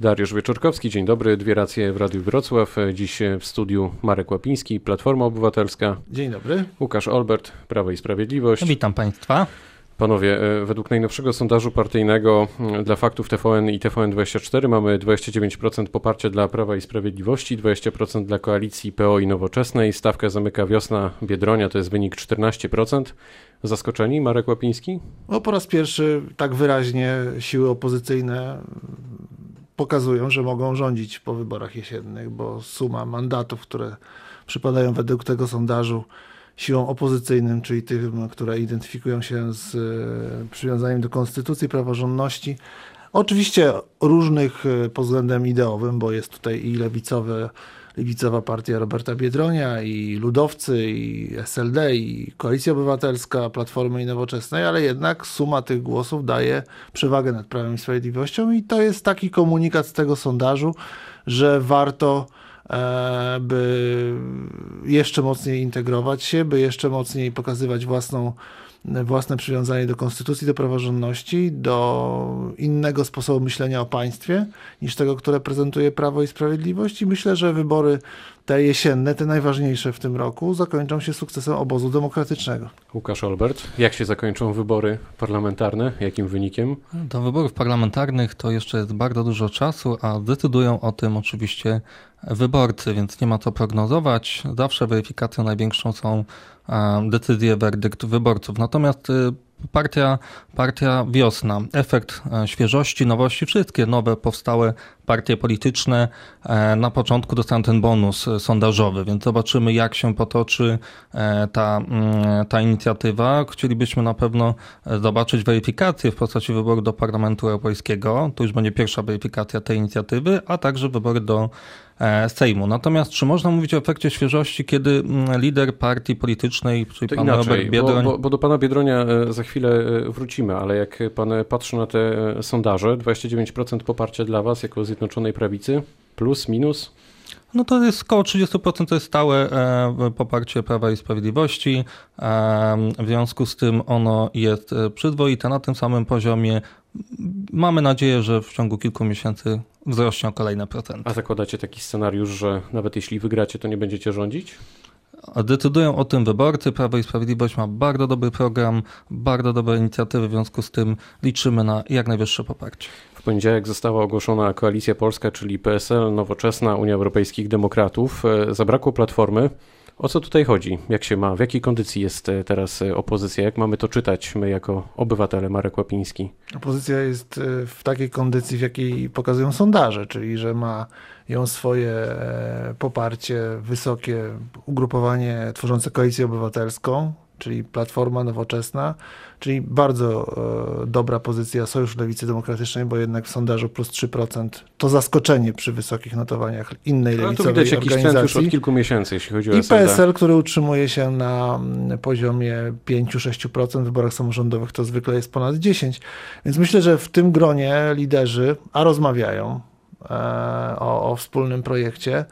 Dariusz Wieczorkowski, dzień dobry. Dwie racje w Radiu Wrocław. Dziś w studiu Marek Łapiński, Platforma Obywatelska. Dzień dobry. Łukasz Olbert, Prawo i Sprawiedliwość. Witam Państwa. Panowie, e, według najnowszego sondażu partyjnego mm, dla faktów TVN i TVN24 mamy 29% poparcia dla Prawa i Sprawiedliwości, 20% dla koalicji PO i Nowoczesnej. Stawkę zamyka wiosna Biedronia, to jest wynik 14%. Zaskoczeni Marek Łapiński? No, po raz pierwszy tak wyraźnie siły opozycyjne pokazują, że mogą rządzić po wyborach jesiennych, bo suma mandatów, które przypadają według tego sondażu siłom opozycyjnym, czyli tym, które identyfikują się z e, przywiązaniem do konstytucji, praworządności, oczywiście różnych e, pod względem ideowym, bo jest tutaj i lewicowe lewicowa partia Roberta Biedronia, i Ludowcy, i SLD, i Koalicja Obywatelska, Platformy i Nowoczesnej, ale jednak suma tych głosów daje przewagę nad Prawem i Sprawiedliwością i to jest taki komunikat z tego sondażu, że warto e, by jeszcze mocniej integrować się, by jeszcze mocniej pokazywać własną własne przywiązanie do konstytucji, do praworządności, do innego sposobu myślenia o państwie niż tego, które prezentuje Prawo i Sprawiedliwość. I myślę, że wybory te jesienne, te najważniejsze w tym roku, zakończą się sukcesem obozu demokratycznego. Łukasz Olbert, jak się zakończą wybory parlamentarne? Jakim wynikiem? Do wyborów parlamentarnych to jeszcze jest bardzo dużo czasu, a decydują o tym oczywiście wyborcy, więc nie ma co prognozować. Zawsze weryfikacją największą są decyzje, werdykt wyborców. Natomiast y, partia, partia wiosna, efekt e, świeżości, nowości, wszystkie nowe powstałe partie polityczne e, na początku dostaną ten bonus e, sondażowy, więc zobaczymy jak się potoczy ta, mm, ta inicjatywa. Chcielibyśmy na pewno zobaczyć weryfikację w postaci wyboru do Parlamentu Europejskiego. To już będzie pierwsza weryfikacja tej inicjatywy, a także wybory do E, Sejmu. Natomiast czy można mówić o efekcie świeżości, kiedy mm, lider partii politycznej, czyli to pan inaczej, Robert Biedroń... Bo, bo, bo, do pana Biedronia e, za chwilę e, wrócimy, ale jak pan patrzy na te sondaże, 29% poparcia dla was jako Zjednoczonej Prawicy, plus, minus? No to jest około 30% to jest stałe poparcie Prawa i Sprawiedliwości. W związku z tym ono jest przyzwoite na tym samym poziomie. Mamy nadzieję, że w ciągu kilku miesięcy wzrośnie o kolejne procenty. A zakładacie taki scenariusz, że nawet jeśli wygracie, to nie będziecie rządzić? Decydują o tym wyborcy. Prawo i Sprawiedliwość ma bardzo dobry program, bardzo dobre inicjatywy, w związku z tym liczymy na jak najwyższe poparcie. W poniedziałek została ogłoszona Koalicja Polska, czyli PSL, Nowoczesna, Unia Europejskich Demokratów. E, zabrakło platformy. O co tutaj chodzi? Jak się ma? W jakiej kondycji jest e, teraz e, opozycja? Jak mamy to czytać my jako obywatele, Marek Łapiński? Opozycja jest e, w takiej kondycji, w jakiej pokazują sondaże, czyli że ma ją swoje poparcie, wysokie ugrupowanie tworzące koalicję obywatelską, czyli Platforma Nowoczesna, czyli bardzo e, dobra pozycja Sojuszu Lewicy Demokratycznej, bo jednak w sondażu plus 3% to zaskoczenie przy wysokich notowaniach innej no, lewicowej to widać jakiś trend już od kilku miesięcy, jeśli chodzi o I. PSL, który utrzymuje się na mm, poziomie 5-6%, w wyborach samorządowych to zwykle jest ponad 10%. Więc myślę, że w tym gronie liderzy, a rozmawiają e, o, o wspólnym projekcie,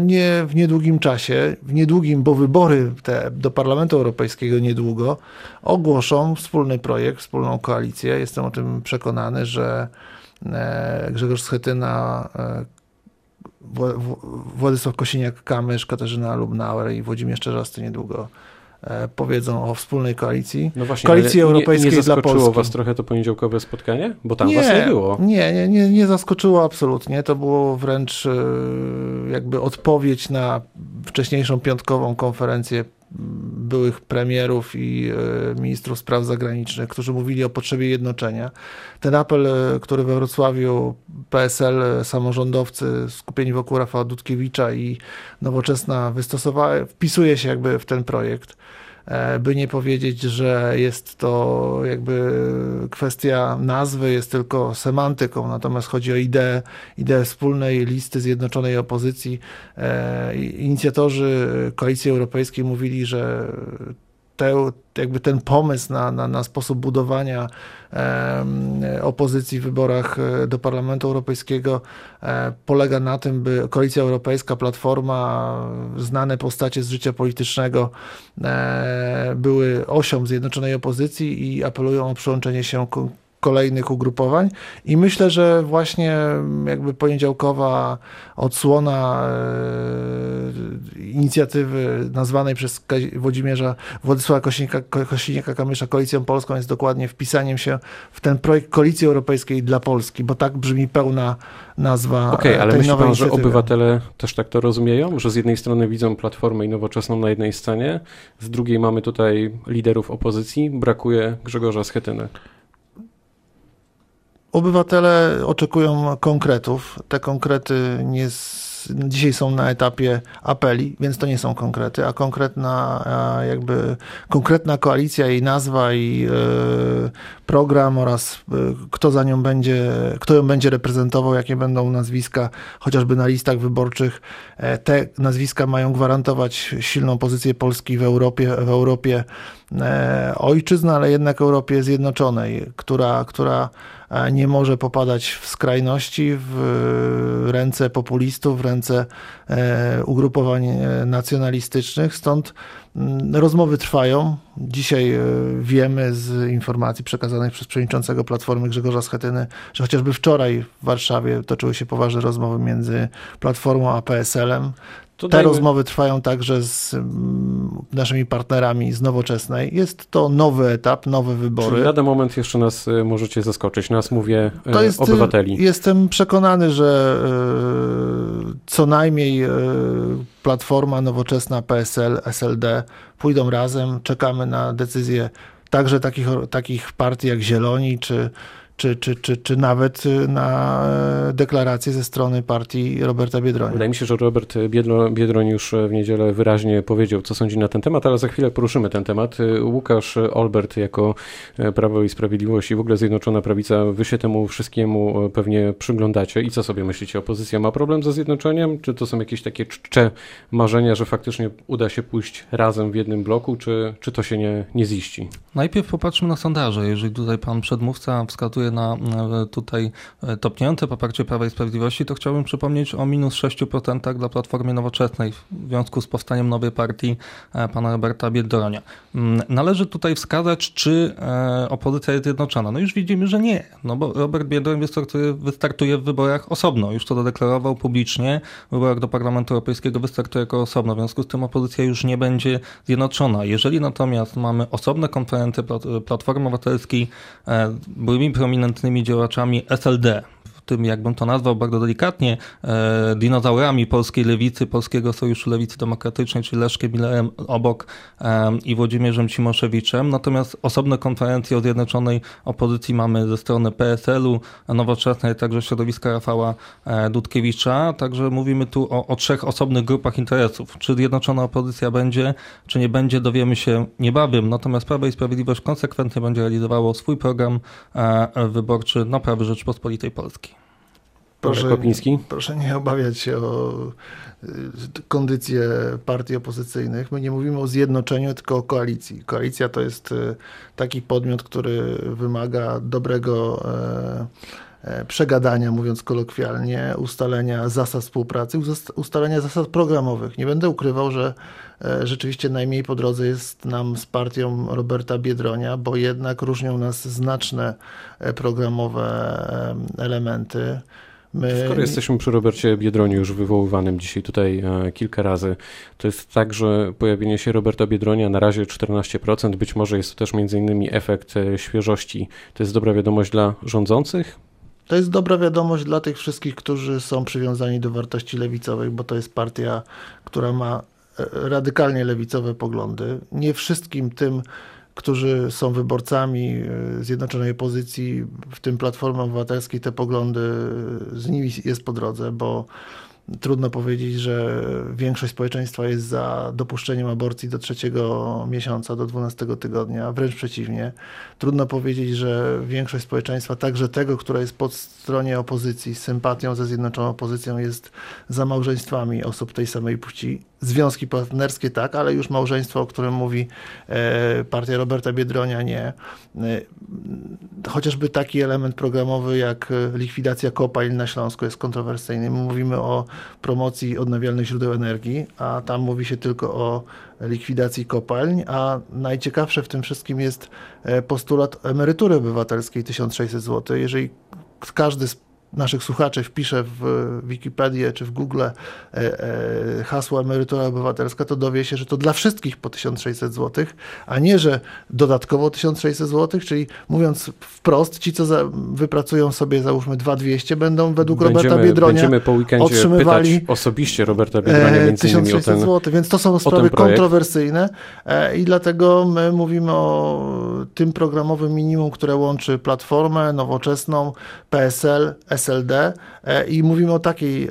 nie w niedługim czasie, w niedługim, bo wybory te do Parlamentu Europejskiego niedługo ogłoszą wspólny projekt, wspólną koalicję. Jestem o tym przekonany, że e, Grzegorz Schetyna, e, Władysław Kosiniak-Kamysz, Katarzyna Lubnauer i Włodzimierz Czerzasty niedługo E, powiedzą o wspólnej koalicji. No właśnie, koalicji europejskiej nie, nie dla Polski. zaskoczyło was trochę to poniedziałkowe spotkanie? Bo tam nie, was nie było. Nie, nie, nie, nie zaskoczyło absolutnie. To było wręcz e, jakby odpowiedź na wcześniejszą piątkową konferencję byłych premierów i e, ministrów spraw zagranicznych, którzy mówili o potrzebie jednoczenia. Ten apel, e, który we Wrocławiu PSL, e, samorządowcy skupieni wokół Rafała Dudkiewicza i Nowoczesna wystosowała, wpisuje się jakby w ten projekt. E, by nie powiedzieć, że jest to jakby kwestia nazwy, jest tylko semantyką, natomiast chodzi o ideę, ideę wspólnej listy zjednoczonej opozycji. E, inicjatorzy Koalicji Europejskiej mówili, że te, jakby ten pomysł na, na, na sposób budowania e, opozycji w wyborach e, do Parlamentu Europejskiego e, polega na tym, by Koalicja Europejska, Platforma, znane postacie z życia politycznego były osią zjednoczonej opozycji i apelują o przyłączenie się kolejnych ugrupowań. I myślę, że właśnie jakby poniedziałkowa odsłona e, inicjatywy nazwanej przez Włodzimierza Władysława Kośniaka-Kamysza Koalicją Polską jest dokładnie wpisaniem się w ten projekt Koalicji Europejskiej dla Polski, bo tak brzmi pełna nazwa Okej, okay, ale myśli pan, że obywatele też tak to rozumieją, że z jednej strony widzą Platformę i Nowoczesną na jednej scenie, z drugiej mamy tutaj liderów opozycji, brakuje Grzegorza Schetyny. Obywatele oczekują konkretów. Te konkrety nie dzisiaj są na etapie apeli, więc to nie są konkrety, a konkretna jakby konkretna koalicja, jej nazwa i e, program oraz e, kto za nią będzie, kto ją będzie reprezentował, jakie będą nazwiska, chociażby na listach wyborczych. E, te nazwiska mają gwarantować silną pozycję Polski w Europie, w Europie ojczyzny, ale jednak Europie Zjednoczonej, która, która nie może popadać w skrajności, w ręce populistów, w ręce e, ugrupowań e, nacjonalistycznych. Stąd mm, rozmowy trwają. Dzisiaj e, wiemy z informacji przekazanych przez przewodniczącego Platformy Grzegorza Schetyny, że chociażby wczoraj w Warszawie toczyły się poważne rozmowy między Platformą a PSL-em. Te dajmy... rozmowy trwają także z mm, naszymi partnerami z Nowoczesnej. Jest to nowy etap, nowe wybory. Czyli lada moment jeszcze nas y, możecie zaskoczyć. Nas mówię y, to jest, obywateli. Jestem przekonany, że y, co najmniej Platforma, Nowoczesna, PSL, SLD pójdą razem. Czekamy na decyzję także takich, takich partii jak Zieloni czy czy, czy, czy, czy nawet y, na e, deklarację ze strony partii Roberta Biedronia. Wydaje mi się, że Robert Biedroń już w niedzielę wyraźnie powiedział, co sądzi na ten temat, ale za chwilę poruszymy ten temat. Y, Łukasz Olbert jako e, Prawo i Sprawiedliwość i w ogóle Zjednoczona Prawica, wy się temu wszystkiemu e, pewnie przyglądacie. I co sobie myślicie? Opozycja ma problem ze zjednoczeniem? Czy to są jakieś takie czcze marzenia, że faktycznie uda się pójść razem w jednym bloku, czy, czy to się nie, nie ziści? Najpierw popatrzmy na sondaże. Jeżeli tutaj pan przedmówca wskazuje na e, tutaj e, topniejące poparcie Prawa i Sprawiedliwości, to chciałbym przypomnieć o minus 6% dla Platformy Nowoczesnej w związku z powstaniem nowej partii e, pana Roberta Biedronia. Mm, należy tutaj wskazać, czy opozycja jest zjednoczona. No już widzimy, że nie, no bo Robert Biedroń wystartuje, wystartuje w wyborach osobno. Już to zadeklarował publicznie. W wyborach do Parlamentu Europejskiego wystartuje jako osobno. W związku z tym opozycja już nie będzie zjednoczona. Jeżeli natomiast mamy osobne konferencje Platformy Obywatelskiej, byłymi prominentnymi prominentnymi działaczami SLD, tym, jakbym to nazwał bardzo delikatnie, e, dinozaurami polskiej lewicy, Polskiego Sojuszu Lewicy Demokratycznej, czyli Leszkiem Millerem obok e, i Włodzimierzem Cimoszewiczem. Natomiast osobne konferencje o zjednoczonej opozycji mamy ze strony PSL-u, Nowoczesnej, także środowiska Rafała e, Dudkiewicza. Także mówimy tu o, o trzech osobnych grupach interesów. Czy zjednoczona opozycja będzie, czy nie będzie, dowiemy się niebawem. Natomiast Prawo i Sprawiedliwość konsekwentnie będzie realizowało swój program wyborczy na prawy Rzeczpospolitej Polskiej. Proszę, proszę nie obawiać się o y, kondycję partii opozycyjnych. My nie mówimy o zjednoczeniu, tylko o koalicji. Koalicja to jest y, taki podmiot, który wymaga dobrego e, e, przegadania, mówiąc kolokwialnie, ustalenia zasad współpracy, ustalenia zasad programowych. Nie będę ukrywał, że e, rzeczywiście najmniej po drodze jest nam z partią Roberta Biedronia, bo jednak różnią nas znaczne programowe elementy. Skoro jesteśmy przy Robercie Biedroniu, już wywoływanym dzisiaj tutaj e, kilka razy, to jest tak, że pojawienie się Roberta Biedronia na razie 14%, być może jest to też między innymi efekt e, świeżości. To jest dobra wiadomość dla rządzących? To jest dobra wiadomość dla tych wszystkich, którzy są przywiązani do wartości lewicowych, bo to jest partia, która ma e, radykalnie lewicowe poglądy. Nie wszystkim tym którzy są wyborcami e, Zjednoczonej Opozycji, w tym Platformy Obywatelskiej, te poglądy e, z nimi jest po drodze, bo trudno powiedzieć, że większość społeczeństwa jest za dopuszczeniem aborcji do trzeciego miesiąca, do dwunastego tygodnia, wręcz przeciwnie. Trudno powiedzieć, że większość społeczeństwa, także tego, które jest po stronie opozycji, z sympatią ze Zjednoczoną Opozycją, jest za małżeństwami osób tej samej płci związki partnerskie tak, ale już małżeństwo, o którym mówi e, partia Roberta Biedronia nie. E, chociażby taki element programowy jak likwidacja kopalń na Śląsku jest kontrowersyjny. My mówimy o promocji odnawialnych źródeł energii, a tam mówi się tylko o likwidacji kopalń, a najciekawsze w tym wszystkim jest e, postulat emerytury obywatelskiej 1600 zł. Jeżeli każdy z naszych słuchaczy wpisze w Wikipedię czy w Google e, e, hasło emerytura obywatelska, to dowie się, że to dla wszystkich po 1600 zł, a nie, że dodatkowo 1600 zł, czyli mówiąc wprost, ci, co wypracują sobie załóżmy 2200, będą według będziemy, Roberta Biedronia będziemy po weekendzie otrzymywali osobiście Roberta Biedronia między 1600 ten, zł, więc to są sprawy kontrowersyjne e, i dlatego my mówimy o tym programowym minimum, które łączy Platformę, Nowoczesną, PSL, SLD e, i mówimy o takiej e,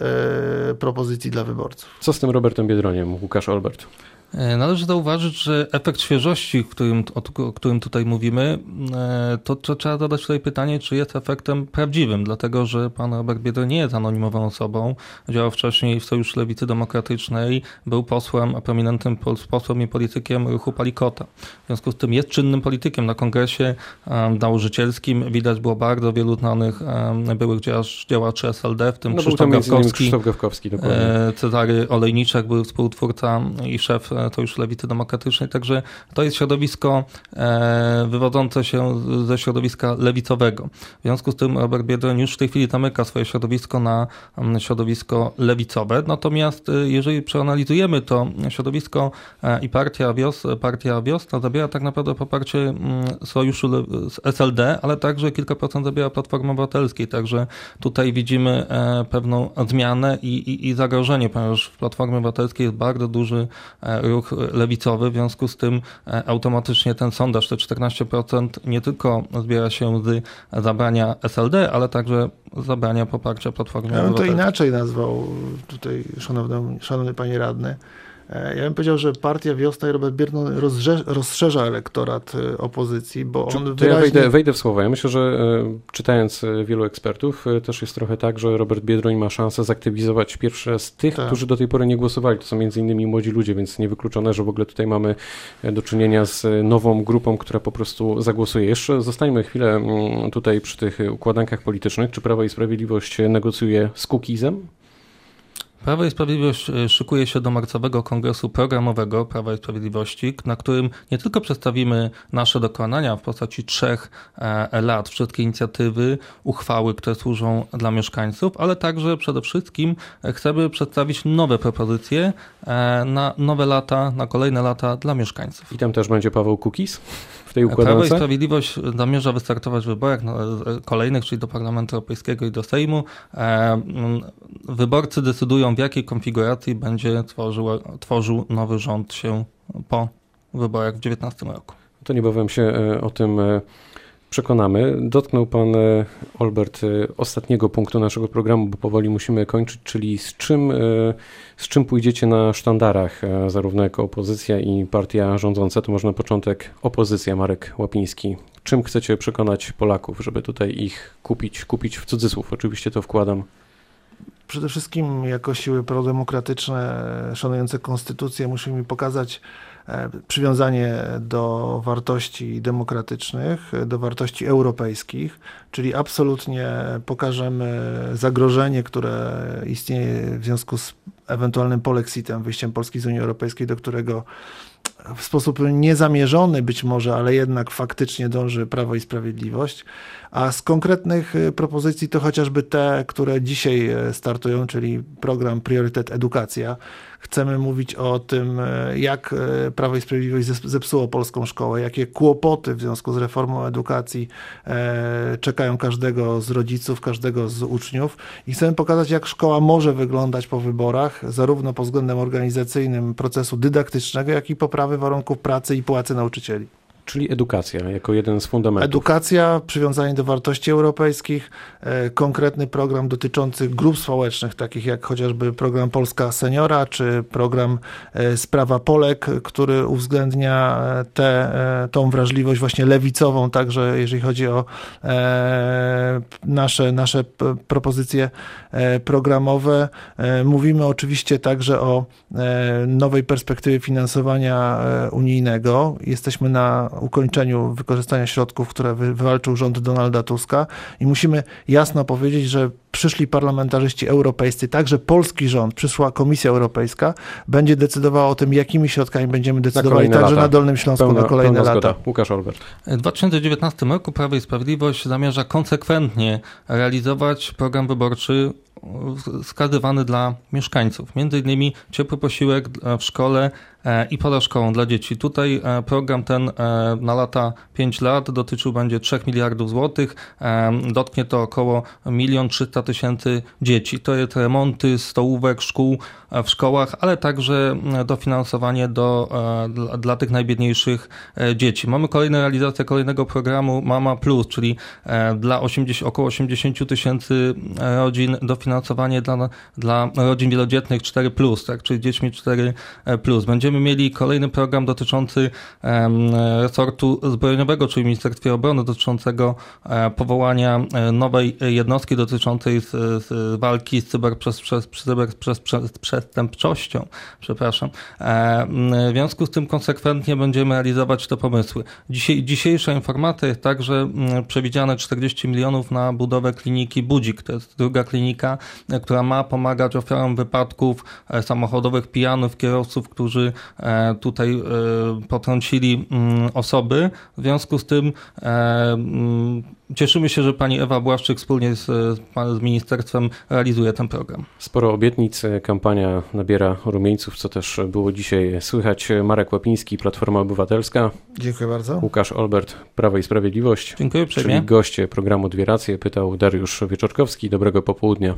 propozycji dla wyborców. Co z tym Robertem Biedroniem, Łukasz Olbert? E, należy zauważyć, że efekt świeżości, którym, o którym tutaj mówimy, e, to, to, trzeba zadać tutaj pytanie, czy jest efektem prawdziwym, dlatego że pan Robert Biedroń nie jest anonimową osobą. Działał wcześniej w Sojuszu Lewicy Demokratycznej, był posłem, a prominentnym posłem i politykiem ruchu Palikota. W związku z tym jest czynnym politykiem na kongresie nauczycielskim. Widać było bardzo wielu znanych byłych działaczy SLD, w tym no, Krzysztof Gawkowski, Krzysztof Gawkowski dokładnie. E, Cezary Olejniczak był współtwórca i szef to już lewicy demokratycznej, także to jest środowisko e, wywodzące się ze środowiska lewicowego. W związku z tym Robert Biedroń już w tej chwili zamyka swoje środowisko na mm, środowisko lewicowe. Natomiast e, jeżeli przeanalizujemy to środowisko e, i partia Wios, partia Wiosna zabiera tak naprawdę poparcie mm, sojuszu z SLD, ale także kilka procent zabiera Platformy Obywatelskiej, także tutaj widzimy pewną zmianę i, i, i zagrożenie, ponieważ w Platformie Obywatelskiej jest bardzo duży ruch lewicowy, w związku z tym e, automatycznie ten sondaż, te 14% nie tylko zbiera się z zabrania SLD, ale także zabrania poparcia Platformy Ja bym to inaczej nazwał tutaj, szanowny, szanowny panie radny. E, ja bym powiedział, że partia Wiosna i Robert Biedroń rozszerza elektorat e, opozycji, bo on wyraźnie... ja wejdę, wejdę, w słowa. Ja myślę, że e, czytając wielu ekspertów, też jest trochę tak, że Robert Biedroń ma szansę zaktywizować pierwsze z tych, tak. którzy do tej pory nie głosowali. To są między innymi młodzi ludzie, więc niewykluczone, że w ogóle tutaj mamy do czynienia z nową grupą, która po prostu zagłosuje. Jeszcze zostańmy chwilę mm, tutaj przy tych układankach politycznych. Czy Prawo i Sprawiedliwość negocjuje z Kukizem? Prawo i Sprawiedliwość e, szykuje się do marcowego kongresu programowego Prawa i Sprawiedliwości, na którym nie tylko przedstawimy nasze dokonania w postaci trzech e, lat, wszystkie inicjatywy, uchwały, które służą dla mieszkańców, ale także przede wszystkim chcemy przedstawić nowe propozycje e, na nowe lata, na kolejne lata dla mieszkańców. I tam też będzie Paweł Kukis? Tej układance? Prawo i Sprawiedliwość zamierza wystartować w wyborach no, kolejnych, czyli do Parlamentu Europejskiego i do Sejmu. E, wyborcy decydują, w jakiej konfiguracji będzie tworzył, tworzył nowy rząd się po wyborach w 2019 roku. To niebawem się e, o tym e, przekonamy. Dotknął Pan Olbert ostatniego punktu naszego programu, bo powoli musimy kończyć, czyli z czym, z czym pójdziecie na sztandarach, zarówno jako opozycja i partia rządząca. To może na początek opozycja, Marek Łapiński. Czym chcecie przekonać Polaków, żeby tutaj ich kupić, kupić w cudzysłów? Oczywiście to wkładam przede wszystkim jako siły prodemokratyczne, szanujące konstytucję, musimy pokazać e, przywiązanie do wartości demokratycznych, do wartości europejskich, czyli absolutnie pokażemy zagrożenie, które istnieje w związku z ewentualnym polexitem, wyjściem Polski z Unii Europejskiej, do którego w sposób niezamierzony być może, ale jednak faktycznie dąży Prawo i Sprawiedliwość. A z konkretnych y, propozycji to chociażby te, które dzisiaj y, startują, czyli program Priorytet Edukacja. Chcemy mówić o tym, y, jak Prawo i Sprawiedliwość zepsuło polską szkołę, jakie kłopoty w związku z reformą edukacji czekają każdego z rodziców, każdego z uczniów. I chcemy pokazać, jak szkoła może wyglądać po wyborach, zarówno pod względem organizacyjnym procesu dydaktycznego, jak i poprawy warunków pracy i płacy nauczycieli. Czyli edukacja jako jeden z fundamentów. Edukacja, przywiązanie do wartości europejskich, e, konkretny program dotyczący grup społecznych, takich jak chociażby program Polska Seniora, czy program e, Sprawa Polek, który uwzględnia e, te, tą wrażliwość właśnie lewicową, także jeżeli chodzi o nasze, nasze propozycje programowe. Mówimy oczywiście także o nowej perspektywie finansowania unijnego. Jesteśmy na ukończeniu wykorzystania środków, które wywalczył rząd Donalda Tuska i musimy jasno powiedzieć, że przyszli parlamentarzyści europejscy, także polski rząd, przyszła Komisja Europejska, będzie decydowała o tym, jakimi środkami będziemy decydowali także lata. na Dolnym Śląsku pełna, na kolejne lata. Zgoda. Łukasz Olbert. W 2019 roku Prawo i Sprawiedliwość zamierza konsekwentnie realizować program wyborczy skazywany dla mieszkańców. Między innymi ciepły posiłek w szkole e, i poza szkołą dla dzieci. Tutaj e, program ten e, na lata 5 lat dotyczył będzie 3 miliardów złotych. Dotknie to około 1 300 tysięcy dzieci. To jest remonty stołówek, szkół w szkołach, ale także dofinansowanie do, dla, dla tych najbiedniejszych dzieci. Mamy kolejną realizację kolejnego programu Mama Plus, czyli dla 80, około 80 tysięcy rodzin dofinansowanie finansowanie dla, dla rodzin wielodzietnych 4, tak, czyli dziećmi 4. Będziemy mieli kolejny program dotyczący resortu zbrojeniowego, czyli Ministerstwa Obrony, dotyczącego e, powołania e, nowej jednostki dotyczącej z, z walki z cyberprzestępczością. Przepraszam. E, w związku z tym konsekwentnie będziemy realizować te pomysły. Dzisiaj, dzisiejsza informacja jest tak, że przewidziane 40 milionów na budowę kliniki Budzik. To jest druga klinika która ma pomagać ofiarom wypadków e, samochodowych, pijanych kierowców, którzy e, tutaj e, potrącili mm, osoby. W związku z tym mm, cieszymy się, że pani Ewa Błaszczyk wspólnie z, z ministerstwem realizuje ten program. Sporo obietnic, kampania nabiera rumieńców, co też było dzisiaj słychać. Marek Łapiński, Platforma Obywatelska. Dziękuję bardzo. Łukasz Olbert, Prawo i Sprawiedliwość. Dziękuję uprzejmie. Czyli goście programu Dwie Racje, pytał Dariusz Wieczorkowski. Dobrego popołudnia.